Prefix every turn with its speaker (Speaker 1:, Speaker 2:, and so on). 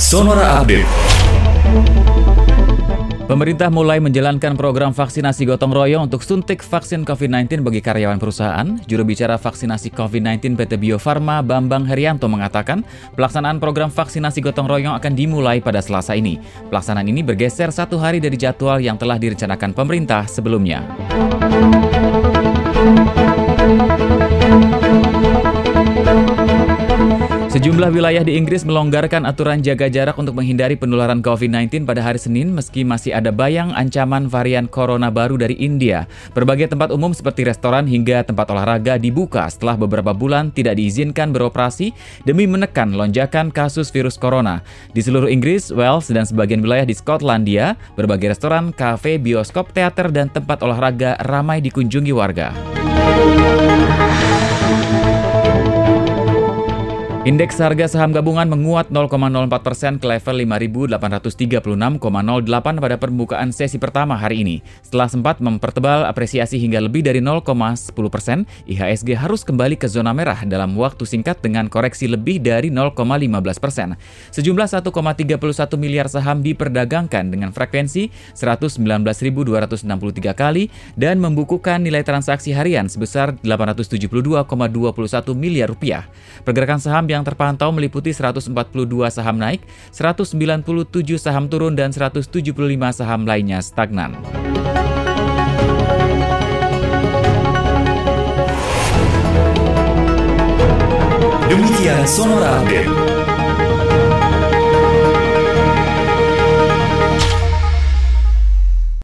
Speaker 1: Sonora Update.
Speaker 2: Pemerintah mulai menjalankan program vaksinasi gotong royong untuk suntik vaksin COVID-19 bagi karyawan perusahaan. Juru bicara vaksinasi COVID-19 PT Bio Farma Bambang Herianto mengatakan, pelaksanaan program vaksinasi gotong royong akan dimulai pada Selasa ini. Pelaksanaan ini bergeser satu hari dari jadwal yang telah direncanakan pemerintah sebelumnya. Sejumlah wilayah di Inggris melonggarkan aturan jaga jarak untuk menghindari penularan COVID-19 pada hari Senin meski masih ada bayang ancaman varian corona baru dari India. Berbagai tempat umum seperti restoran hingga tempat olahraga dibuka setelah beberapa bulan tidak diizinkan beroperasi demi menekan lonjakan kasus virus corona. Di seluruh Inggris, Wales, dan sebagian wilayah di Skotlandia, berbagai restoran, kafe, bioskop, teater, dan tempat olahraga ramai dikunjungi warga. Indeks harga saham gabungan menguat 0,04 persen ke level 5.836,08 pada permukaan sesi pertama hari ini. Setelah sempat mempertebal apresiasi hingga lebih dari 0,10 persen, IHSG harus kembali ke zona merah dalam waktu singkat dengan koreksi lebih dari 0,15 persen. Sejumlah 1,31 miliar saham diperdagangkan dengan frekuensi 119.263 kali dan membukukan nilai transaksi harian sebesar 872,21 miliar rupiah. Pergerakan saham yang terpantau meliputi 142 saham naik, 197 saham turun, dan 175 saham lainnya stagnan.
Speaker 1: Demikian Sonora Update.